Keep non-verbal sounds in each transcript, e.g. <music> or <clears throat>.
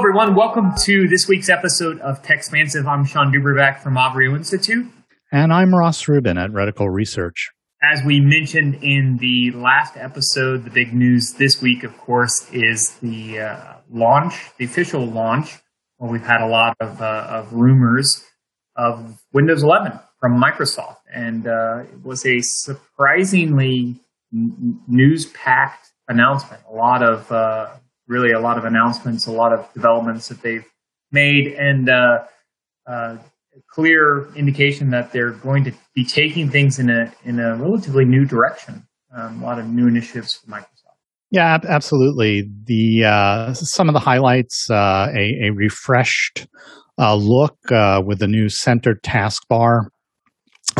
everyone. Welcome to this week's episode of Techspressive. I'm Sean Dubravac from Avrio Institute. And I'm Ross Rubin at Reticle Research. As we mentioned in the last episode, the big news this week, of course, is the uh, launch, the official launch. Well, we've had a lot of, uh, of rumors of Windows 11 from Microsoft, and uh, it was a surprisingly news packed announcement. A lot of uh, really a lot of announcements, a lot of developments that they've made, and uh, uh, clear indication that they're going to be taking things in a in a relatively new direction. Um, a lot of new initiatives for Microsoft. Yeah, absolutely. The uh, some of the highlights: uh, a, a, refreshed uh, look uh, with a new centered taskbar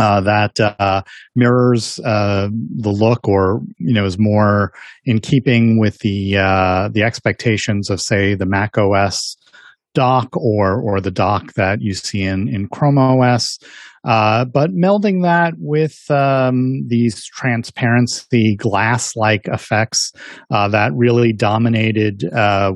uh, that uh, mirrors uh, the look, or you know, is more in keeping with the uh, the expectations of, say, the Mac OS dock or or the dock that you see in in Chrome OS. Uh, but melding that with um, these transparency glass-like effects that really dominated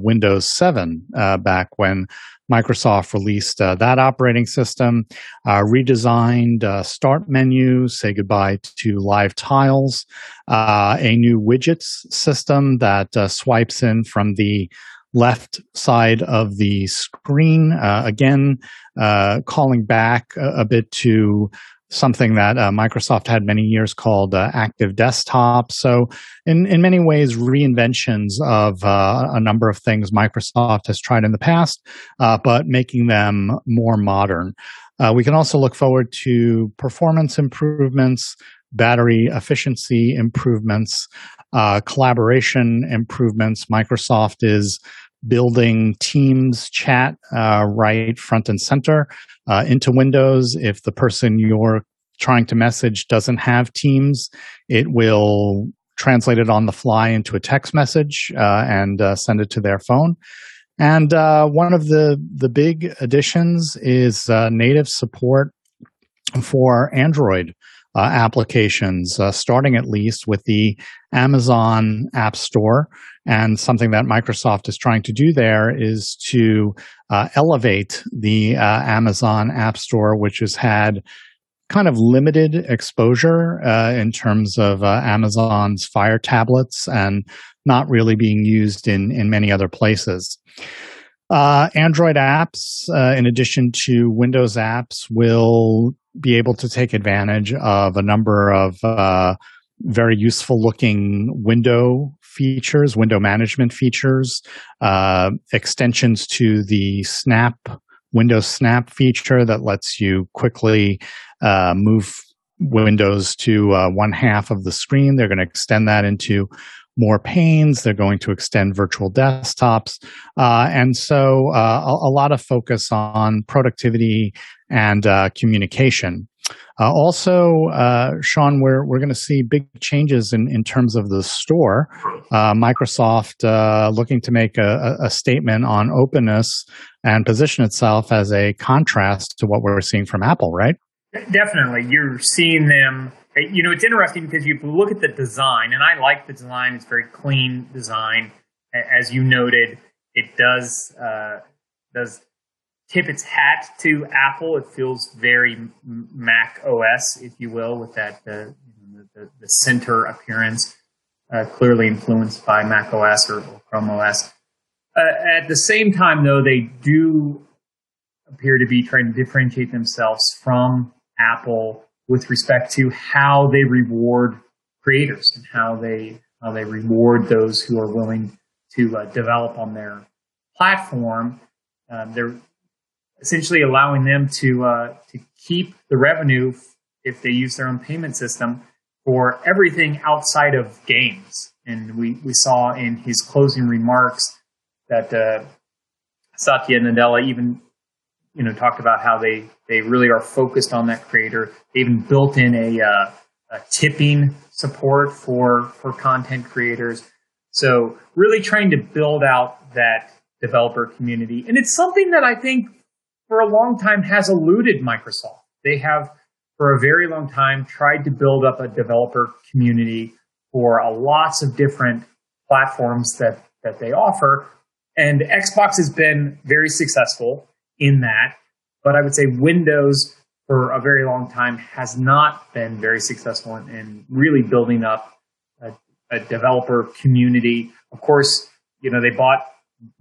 Windows 7 back when Microsoft released uh, that operating system, uh, redesigned uh, Start menu, say goodbye to live tiles, uh, a new widgets system that uh, swipes in from the left side of the screen. Uh, again, calling back a, a, bit to something that uh, Microsoft had many years called uh, Active Desktop. So, in, in many ways, reinventions of uh, a number of things Microsoft has tried in the past, uh, but making them more modern. Uh, we can also look forward to performance improvements, battery efficiency improvements, uh, collaboration improvements. Microsoft is building Teams chat uh, right front and center uh, into Windows. If the person you're trying to message doesn't have Teams, it will translate it on the fly into a text message uh, and uh, send it to their phone. And uh, one of the the big additions is uh, native support for Android applications, starting at least with the Amazon App Store. And something that Microsoft is trying to do there is to uh, elevate the uh, Amazon App Store, which has had kind of limited exposure uh, in terms of uh, Amazon's Fire tablets and not really being used in, in many other places. Uh, Android apps, uh, in addition to Windows apps, will be able to take advantage of a number of very useful looking window features, window management features, uh, extensions to the Snap Windows Snap feature that lets you quickly uh, move windows to uh, one half of the screen. They're going to extend that into more panes. They're going to extend virtual desktops. Uh, and so uh, a, a, lot of focus on productivity and uh, communication. Uh, also, uh, Sean, we're, we're going to see big changes in, in terms of the store. Uh, Microsoft looking to make a, a statement on openness and position itself as a contrast to what we're seeing from Apple, right? Definitely. You're seeing them you know, it's interesting because you look at the design, and I like the design. It's very clean design, as you noted. It does uh, does tip its hat to Apple. It feels very Mac OS, if you will, with that the, the, center appearance, uh, clearly influenced by Mac OS or, or Chrome OS. Uh, at the same time, though, they do appear to be trying to differentiate themselves from Apple with respect to how they reward creators and how they how they reward those who are willing to uh, develop on their platform. Um, they're essentially allowing them to uh, to keep the revenue if they use their own payment system for everything outside of games. And we, we saw in his closing remarks that uh, Satya Nadella even you know talked about how they they really are focused on that creator. They even built in a, uh, a tipping support for for content creators. So really trying to build out that developer community, and it's something that I think for a long time has eluded Microsoft. They have for a very long time tried to build up a developer community for lots of different platforms that that they offer And Xbox has been very successful in that, but I would say Windows for a very long time has not been very successful in, in really building up a, a, developer community. Of course, you know, they bought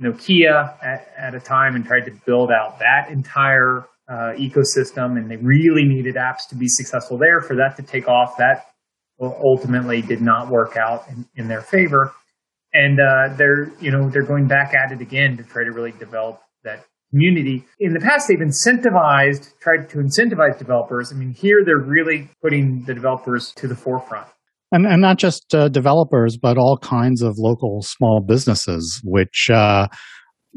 Nokia at, at a time and tried to build out that entire uh, ecosystem, and they really needed apps to be successful there for that to take off. That ultimately did not work out in, in their favor, and uh, they're you know they're going back at it again to try to really develop that community. In the past, they've incentivized, tried to incentivize developers. I mean, here they're really putting the developers to the forefront. And, and not just uh, developers, but all kinds of local small businesses, which uh,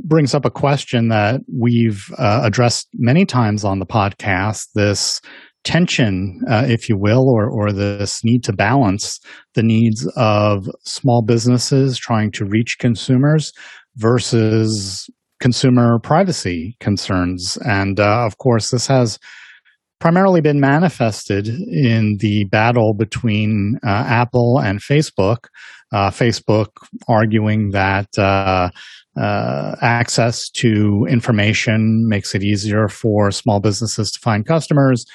brings up a question that we've uh, addressed many times on the podcast this tension, uh, if you will, or, or this need to balance the needs of small businesses trying to reach consumers versus consumer privacy concerns. And uh, of course, this has primarily been manifested in the battle between uh, Apple and Facebook. Uh, Facebook arguing that uh, uh, access to information makes it easier for small businesses to find customers.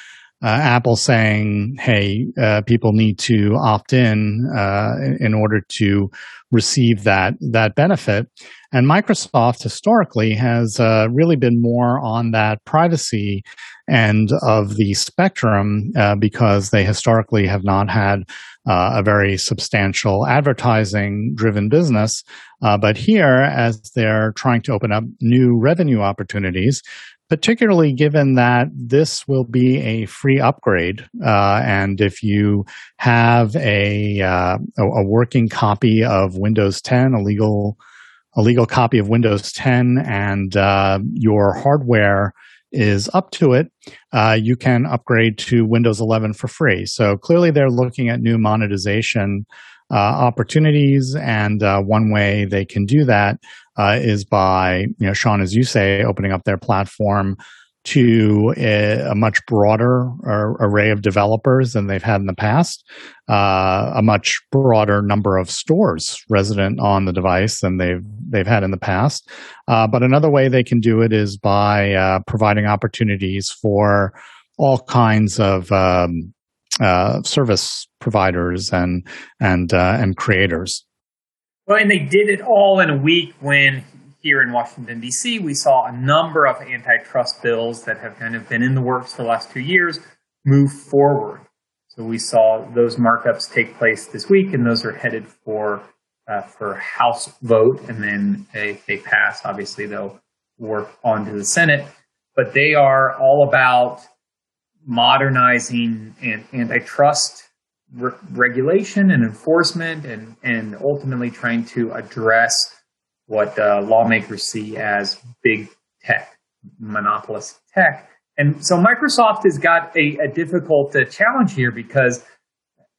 Uh, Apple saying, "Hey, uh, people need to opt in in order to receive that that benefit." And Microsoft historically has really been more on that privacy end of the spectrum uh, because they historically have not had uh, a very substantial advertising driven business. but here, as they're trying to open up new revenue opportunities, particularly given that this will be a free upgrade. Uh, and if you have a, uh, a working copy of Windows 10, a legal a legal copy of Windows 10, and uh, your hardware is up to it, uh, you can upgrade to Windows 11 for free. So clearly, they're looking at new monetization uh, opportunities, and uh, one way they can do that uh, is by, you know, Sean, as you say, opening up their platform to a, a much broader array of developers than they've had in the past, uh, a much broader number of stores resident on the device than they've they've had in the past. Uh, but another way they can do it is by uh, providing opportunities for all kinds of um, uh, service providers and and uh, and creators. Well, and they did it all in a week when here in Washington D.C. we saw a number of antitrust bills that have kind of been in the works for the last two years move forward. So we saw those markups take place this week, and those are headed for uh, for House vote, and then if they pass, obviously they'll work on to the Senate. But they are all about modernizing and antitrust re- regulation and enforcement, and and ultimately trying to address what uh, lawmakers see as big tech, monopolist tech. And so Microsoft has got a, a difficult uh, challenge here because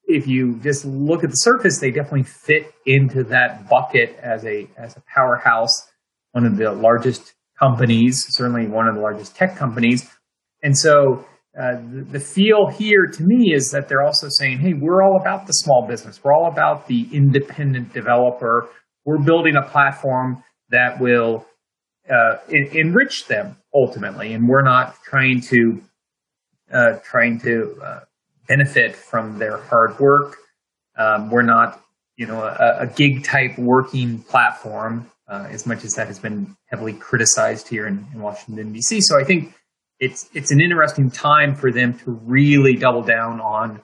if you just look at the surface, they definitely fit into that bucket as a as a powerhouse, one of the largest companies, certainly one of the largest tech companies. And so uh, the, the, feel here to me is that they're also saying, hey, we're all about the small business. We're all about the independent developer. We're building a platform that will uh, en- enrich them ultimately, and we're not trying to uh, trying to uh, benefit from their hard work. Um, we're not, you know, a, a gig type working platform, uh, as much as that has been heavily criticized here in, in Washington D.C. So I think it's it's an interesting time for them to really double down on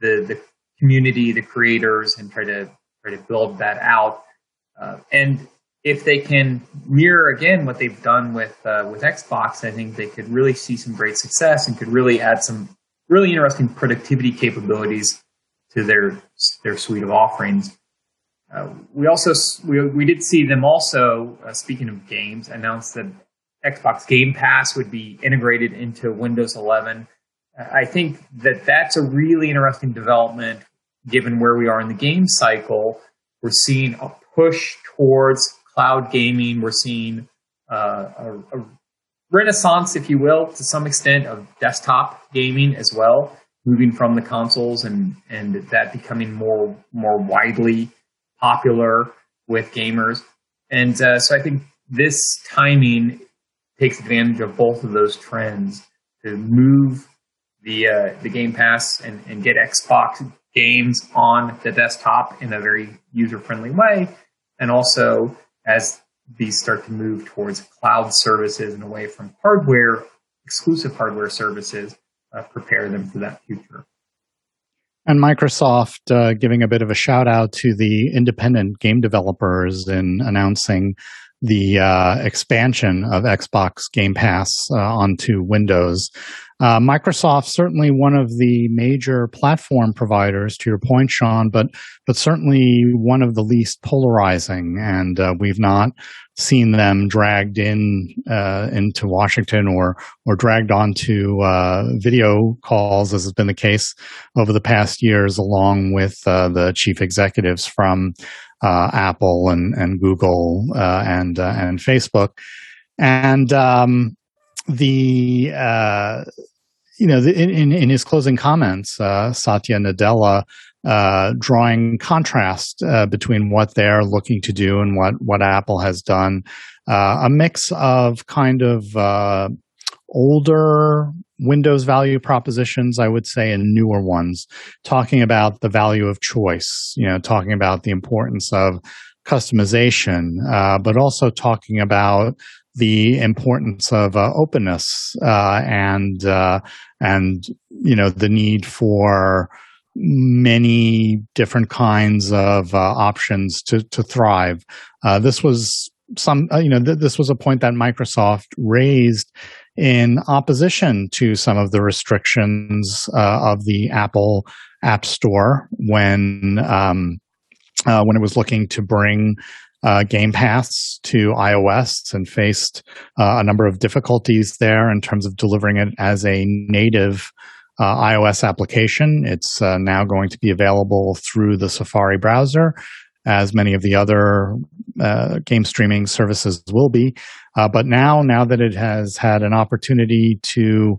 the the community, the creators, and try to try to build that out. Uh, and if they can mirror again what they've done with uh, with Xbox, I think they could really see some great success and could really add some really interesting productivity capabilities to their their suite of offerings. Uh, we also we, we did see them also uh, speaking of games announce that Xbox Game Pass would be integrated into Windows 11. I think that that's a really interesting development given where we are in the game cycle. We're seeing push towards cloud gaming. We're seeing uh, a, a, renaissance, if you will, to some extent of desktop gaming as well, moving from the consoles and, and that becoming more more widely popular with gamers. And uh, so I think this timing takes advantage of both of those trends to move the uh, the Game Pass and, and get Xbox games on the desktop in a very user friendly way, and also as these start to move towards cloud services and away from hardware exclusive hardware services, uh, prepare them for that future. And Microsoft uh, giving a bit of a shout out to the independent game developers in announcing the uh, expansion of Xbox Game Pass uh, onto Windows. Uh, Microsoft certainly one of the major platform providers, to your point, Sean, but but certainly one of the least polarizing, and uh, we've not seen them dragged in uh, into Washington or or dragged onto uh, video calls, as has been the case over the past years, along with uh, the chief executives from uh, Apple and and Google and and Facebook, and um, the uh, you know the, in in his closing comments, uh, Satya Nadella uh, drawing contrast uh, between what they're looking to do and what what Apple has done, uh, a mix of kind of uh, older Windows value propositions, I would say, and newer ones, talking about the value of choice. You know, talking about the importance of customization, but also talking about the importance of uh, openness uh, and uh, and you know the need for many different kinds of uh, options to to thrive. Uh, this was some uh, you know th- this was a point that Microsoft raised in opposition to some of the restrictions of the Apple App Store when um, when it was looking to bring uh, Game Pass to iOS and faced uh, a number of difficulties there in terms of delivering it as a native uh, iOS application. It's uh, now going to be available through the Safari browser, as many of the other uh, game streaming services will be. Uh, but now, now that it has had an opportunity to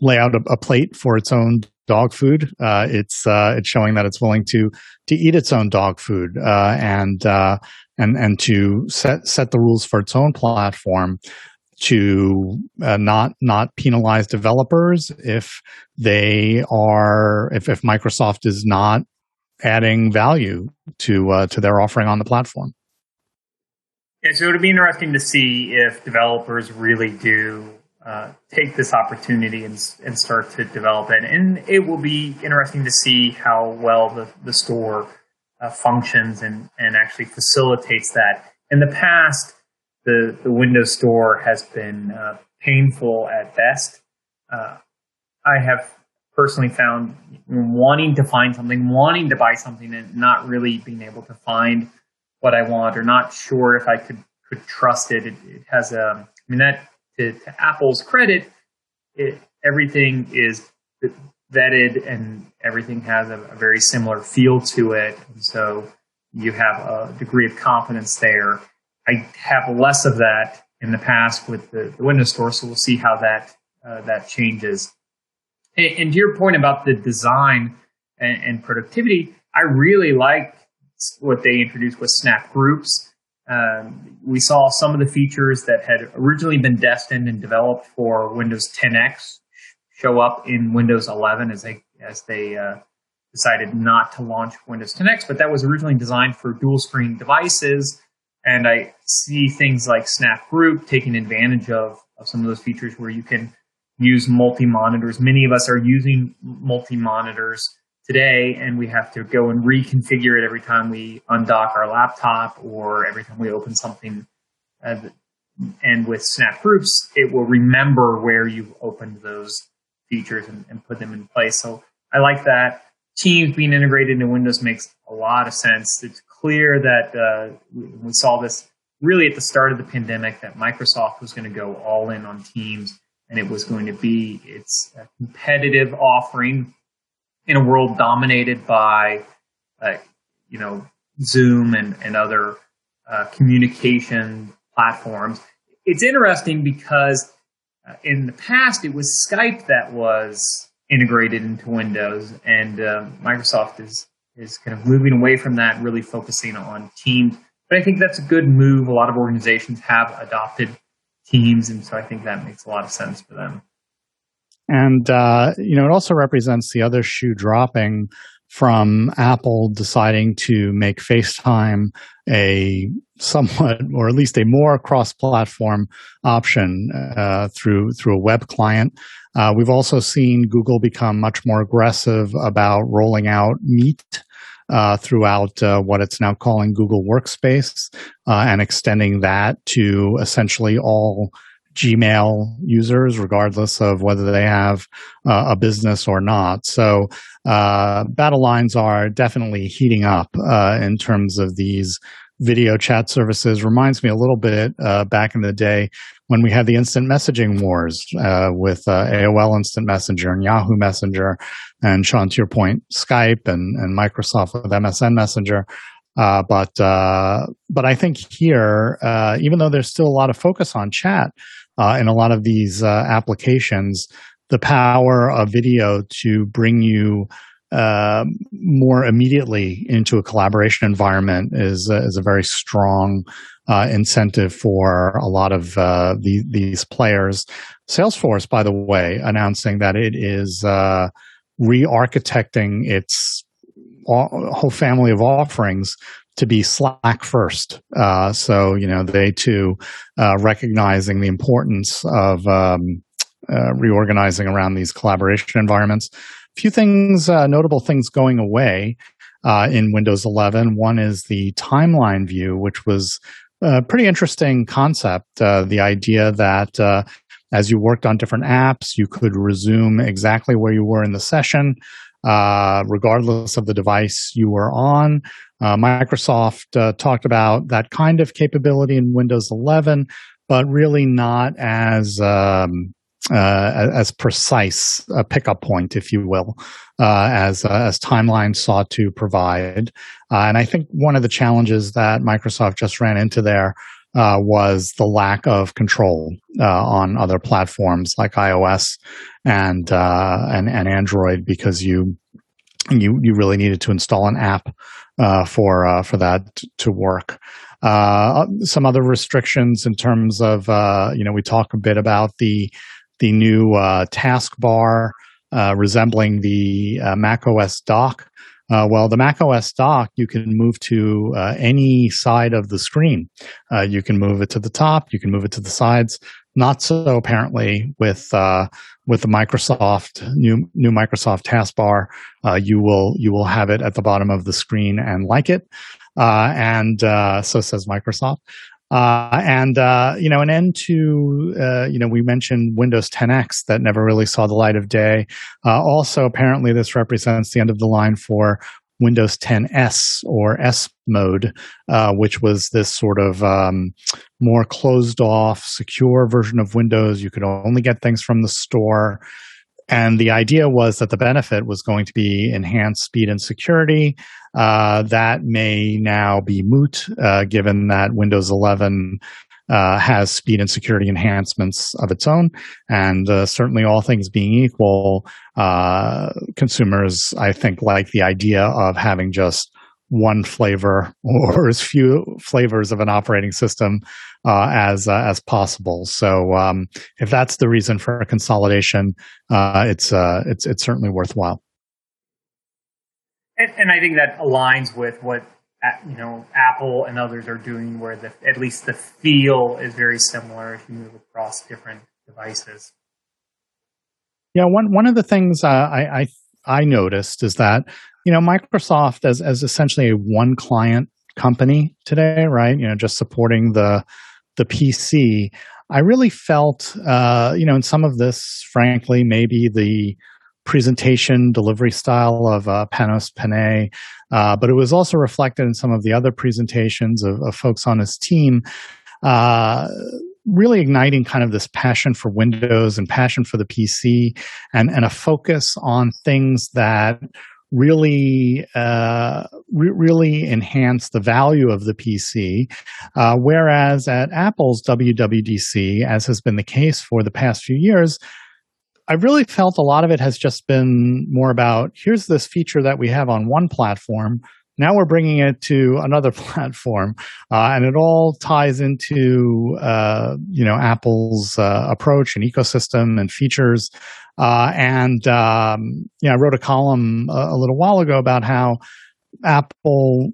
lay out a, a, plate for its own dog food. Uh, it's uh, it's showing that it's willing to to eat its own dog food uh, and uh, and and to set set the rules for its own platform to uh, not not penalize developers if they are if if Microsoft is not adding value to uh, to their offering on the platform. Yeah, so it'll be interesting to see if developers really do uh, take this opportunity and, and start to develop it. And it will be interesting to see how well the, the store uh, functions and, and actually facilitates that. In the past, the, the Windows Store has been uh, painful at best. Uh, I have personally found wanting to find something, wanting to buy something, and not really being able to find what I want, or not sure if I could could trust it. It, it has a, I mean that to, to Apple's credit, it, everything is vetted and everything has a, a, very similar feel to it. And so you have a degree of confidence there. I have less of that in the past with the, the Windows Store, so we'll see how that uh, that changes. And, to your point about the design and, and productivity, I really like what they introduced with Snap Groups. Um, we saw some of the features that had originally been destined and developed for Windows 10X show up in Windows 11 as they as they uh, decided not to launch Windows 10X, but that was originally designed for dual screen devices. And I see things like Snap Group taking advantage of, of some of those features where you can use multi monitors. Many of us are using multi monitors today and we have to go and reconfigure it every time we undock our laptop or every time we open something. Uh, and with Snap Groups, it will remember where you've opened those features and, and, put them in place. So I like that. Teams being integrated into Windows makes a lot of sense. It's clear that uh, we saw this really at the start of the pandemic that Microsoft was going to go all in on Teams and it was going to be its competitive offering in a world dominated by, uh, you know, Zoom and, and other uh, communication platforms. It's interesting because uh, in the past it was Skype that was integrated into Windows, and uh, Microsoft is is kind of moving away from that, really focusing on Teams. but I think that's a good move. A lot of organizations have adopted Teams, and so I think that makes a lot of sense for them. And uh, you know, it also represents the other shoe dropping from Apple deciding to make FaceTime a somewhat, or at least a more cross-platform option uh, through through a web client. Uh, we've also seen Google become much more aggressive about rolling out Meet uh, throughout uh, what it's now calling Google Workspace uh, and extending that to essentially all Gmail users, regardless of whether they have uh, a business or not. So, uh, battle lines are definitely heating up uh, in terms of these video chat services. Reminds me a little bit uh, back in the day when we had the instant messaging wars uh, with uh, AOL Instant Messenger and Yahoo Messenger, and Sean, to your point, Skype and, and Microsoft with MSN Messenger. Uh, but uh, but I think here, uh, even though there's still a lot of focus on chat, in a lot of these applications, the power of video to bring you uh, more immediately into a collaboration environment is uh, is a very strong uh, incentive for a lot of uh, the, these players. Salesforce, by the way, announcing that it is re-architecting its whole family of offerings to be Slack first. Uh, so, you know, they too uh, recognizing the importance of um, uh, reorganizing around these collaboration environments. Few things, uh, notable things going away uh, in Windows 11. One is the timeline view, which was a pretty interesting concept. Uh, the idea that as you worked on different apps, you could resume exactly where you were in the session. Uh, regardless of the device you were on. Uh, Microsoft uh, talked about that kind of capability in Windows 11, but really not as um, uh, as precise a pickup point, if you will, uh, as as timeline sought to provide. and I think one of the challenges that Microsoft just ran into there uh, was the lack of control uh, on other platforms like iOS and uh, and and Android because you you you really needed to install an app uh, for uh, for that to work. Uh, some other restrictions in terms of you know we talk a bit about the the new taskbar resembling the Mac OS dock. Uh, well, the Mac OS dock, you can move to uh, any side of the screen. Uh, you can move it to the top, you can move it to the sides. Not so apparently with uh, with the Microsoft new new Microsoft taskbar. Uh, you will you will have it at the bottom of the screen and like it. Uh, and so says Microsoft. Uh, and uh, you know, an end to uh, you know, we mentioned Windows 10X that never really saw the light of day. Uh, also, apparently, this represents the end of the line for Windows 10S or S mode, uh, which was this sort of um, more closed off, secure version of Windows. You could only get things from the store. And the idea was that the benefit was going to be enhanced speed and security. Uh, that may now be moot, uh, given that Windows 11 uh, has speed and security enhancements of its own. And uh, certainly, all things being equal, uh, consumers, I think, like the idea of having just one flavor <laughs> or as few flavors of an operating system uh, as uh, as possible. So um, if that's the reason for consolidation, uh, it's uh, it's it's certainly worthwhile. And, and, I think that aligns with what uh, you know Apple and others are doing, where the, at least the feel is very similar if you move across different devices. Yeah, one one of the things uh, I, I I noticed is that you know Microsoft as as essentially a one client company today, right? You know, just supporting the the PC, I really felt, uh, you know, in some of this, frankly, maybe the presentation delivery style of uh, Panos Panay, uh, but it was also reflected in some of the other presentations of, of folks on his team. Uh, really igniting kind of this passion for Windows and passion for the PC and, and a focus on things that really uh, re- really enhance the value of the PC. Uh, whereas at Apple's WWDC, as has been the case for the past few years, I really felt a lot of it has just been more about here's this feature that we have on one platform. Now we're bringing it to another <laughs> platform, uh, and it all ties into uh, you know Apple's uh, approach and ecosystem and features. Uh, and um, yeah, I wrote a column a, a, little while ago about how Apple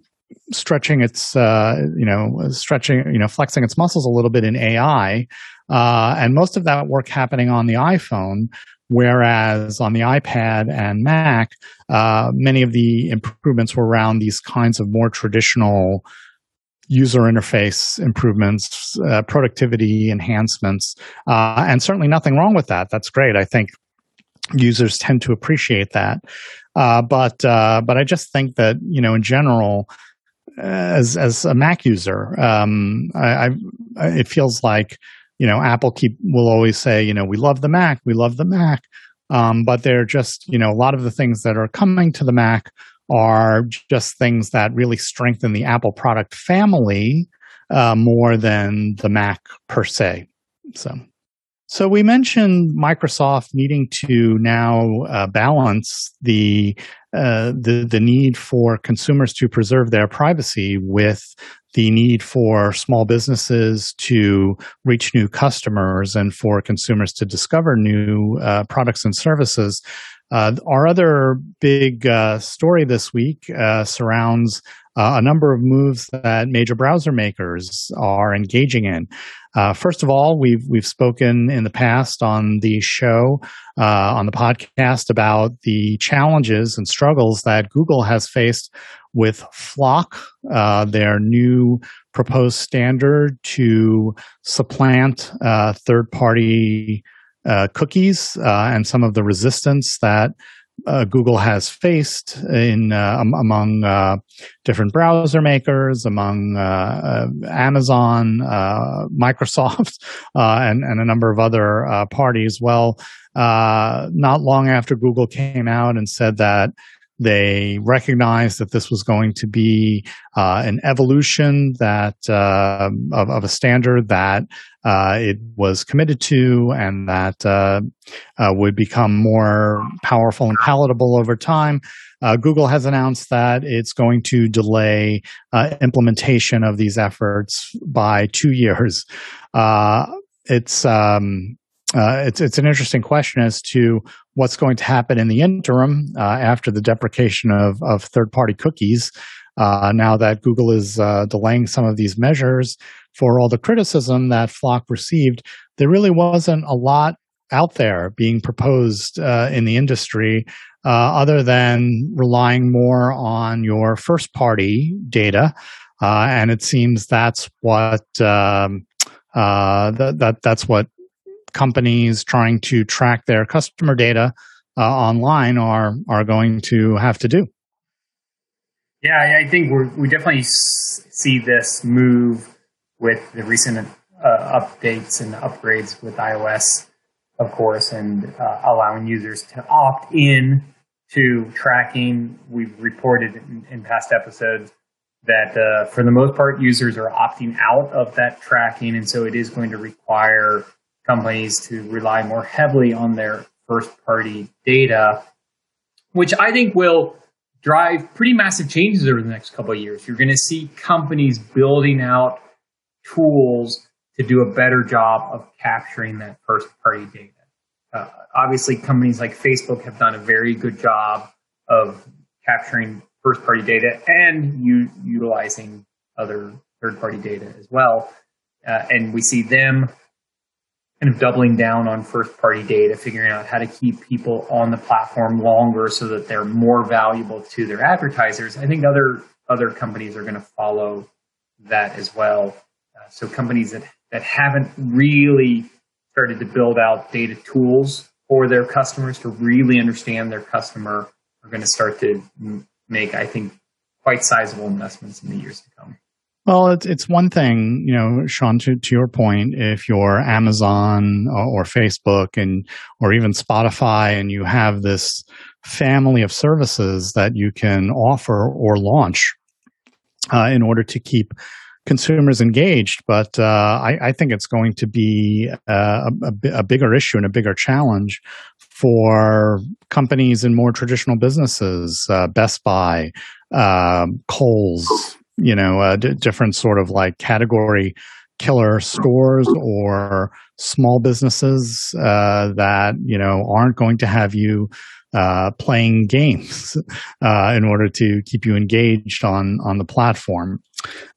stretching its uh, you know stretching you know flexing its muscles a little bit in AI, uh, and most of that work happening on the iPhone. Whereas on the iPad and Mac, uh, many of the improvements were around these kinds of more traditional user interface improvements, uh, productivity enhancements, uh, and certainly nothing wrong with that. That's great. I think users tend to appreciate that. Uh, but uh, but I just think that you know in general, as as a Mac user, um, I, I, it feels like you know, Apple keep will always say, you know, we love the Mac, we love the Mac, um, but they're just, you know, a lot of the things that are coming to the Mac are just things that really strengthen the Apple product family uh, more than the Mac per se. So. So we mentioned Microsoft needing to now uh, balance the, uh, the the need for consumers to preserve their privacy with the need for small businesses to reach new customers and for consumers to discover new uh, products and services. Uh, our other big uh, story this week uh, surrounds uh, a number of moves that major browser makers are engaging in. Uh, first of all, we've we've spoken in the past on the show uh, on the podcast about the challenges and struggles that Google has faced with FLoC, uh, their new proposed standard to supplant uh, third-party uh, cookies and some of the resistance that uh, Google has faced in uh, among uh, different browser makers, among uh, uh, Amazon, Microsoft, <laughs> and, and, a number of other parties. Well, not long after Google came out and said that they recognized that this was going to be uh, an evolution that uh, of, of, a standard that uh, it was committed to, and that uh, uh, would become more powerful and palatable over time. Uh, Google has announced that it's going to delay implementation of these efforts by two years. it's um, uh, it's it's an interesting question as to what's going to happen in the interim uh, after the deprecation of of third party cookies. Uh, now that Google is uh, delaying some of these measures for all the criticism that FLoC received, there really wasn't a lot out there being proposed uh, in the industry uh, other than relying more on your first party data. and it seems that's what um, that, that that's what companies trying to track their customer data uh, online are are going to have to do. Yeah, I think we we definitely see this move with the recent uh, updates and upgrades with iOS, of course, and uh, allowing users to opt in to tracking. We've reported in, in past episodes that uh, for the most part, users are opting out of that tracking, and so it is going to require companies to rely more heavily on their first party data, which I think will drive pretty massive changes over the next couple of years. You're going to see companies building out tools to do a better job of capturing that first party data. Uh, obviously, companies like Facebook have done a very good job of capturing first party data and u- utilizing other third party data as well. Uh, and we see them kind of doubling down on first party data, figuring out how to keep people on the platform longer so that they're more valuable to their advertisers. I think other other companies are going to follow that as well. Uh, so companies that that haven't really started to build out data tools for their customers to really understand their customer are going to start to make, I think, quite sizable investments in the years to come. Well, it's it's one thing, you know, Sean. To, to your point, if you're Amazon or, or, Facebook and or even Spotify, and you have this family of services that you can offer or launch uh, in order to keep consumers engaged. But uh, I, I, think it's going to be uh, a, a, a, bigger issue and a bigger challenge for companies in more traditional businesses, uh, Best Buy, um, Kohl's, you know, uh, d- different sort of like category killer stores or small businesses uh, that you know aren't going to have you uh, playing games <laughs> uh, in order to keep you engaged on on the platform.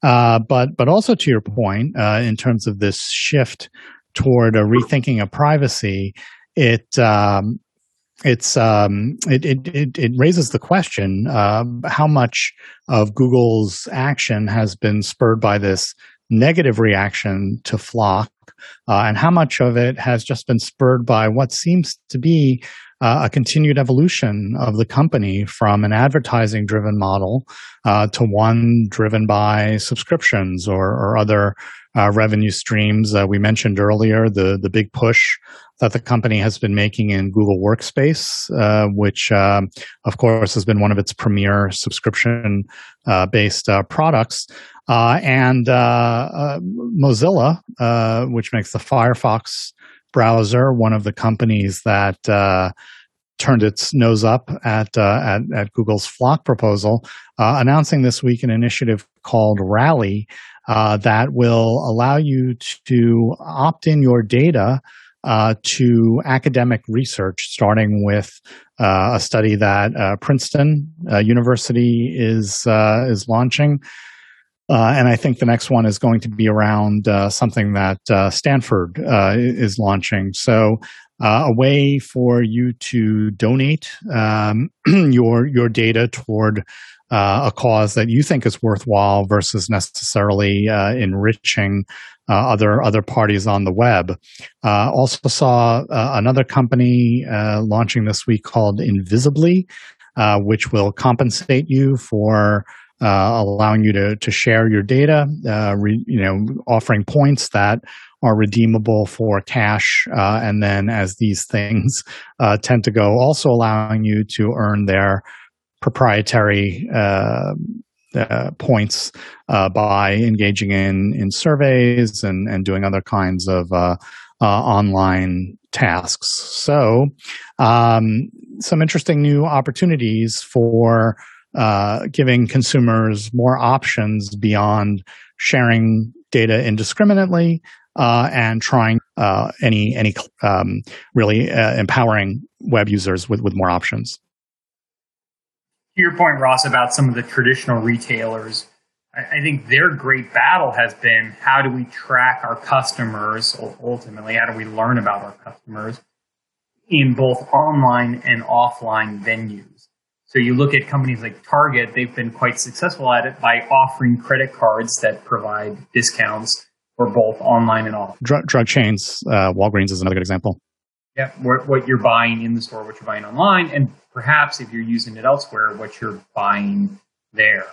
Uh, but but also to your point, uh, in terms of this shift toward a rethinking of privacy, it um, it's um, it, it, it raises the question: uh, how much of Google's action has been spurred by this negative reaction to FLoC, uh, and how much of it has just been spurred by what seems to be uh, a continued evolution of the company from an advertising driven model uh, to one driven by subscriptions or, or other uh, revenue streams. Uh, we mentioned earlier the, the big push that the company has been making in Google Workspace, uh, which, um, of course, has been one of its premier subscription uh, based products. and Mozilla, which makes the Firefox browser, one of the companies that uh, turned its nose up at, uh, at, at Google's FLoC proposal, uh, announcing this week an initiative called Rally uh, that will allow you to opt in your data. Uh, to academic research, starting with uh, a study that Princeton University is is launching, uh, and I think the next one is going to be around uh, something that uh, Stanford uh, is launching. So, uh, a way for you to donate um, <clears throat> your your data toward uh, a cause that you think is worthwhile versus necessarily enriching other other parties on the web. also saw another company launching this week called Invisibly, which will compensate you for uh, allowing you to to share your data, uh, re, you know, offering points that are redeemable for cash, uh, and then as these things uh, tend to go, also allowing you to earn their proprietary. Uh, uh, points by engaging in in surveys and and doing other kinds of online tasks. So, um, some interesting new opportunities for uh, giving consumers more options beyond sharing data indiscriminately uh, and trying uh, any any um, really uh, empowering web users with with more options. To your point, Ross, about some of the traditional retailers, I, I think their great battle has been how do we track our customers ultimately? How do we learn about our customers in both online and offline venues? So you look at companies like Target, they've been quite successful at it by offering credit cards that provide discounts for both online and off. Drug, drug chains, uh, Walgreens is another good example. Yeah, what you're buying in the store, what you're buying online, and perhaps if you're using it elsewhere, what you're buying there.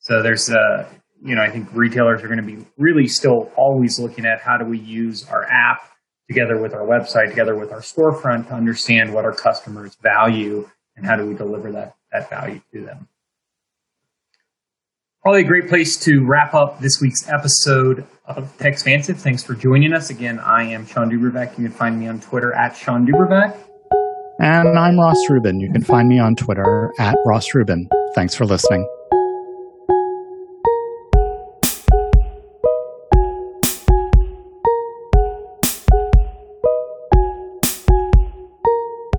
So there's a, you know, I think retailers are going to be really still always looking at how do we use our app together with our website, together with our storefront to understand what our customers value and how do we deliver that that value to them. Probably a great place to wrap up this week's episode of Techspressive. Thanks for joining us. Again, I am Sean Dubravac. You can find me on Twitter at Sean Dubravac. And I'm Ross Rubin. You can find me on Twitter at Ross Rubin. Thanks for listening.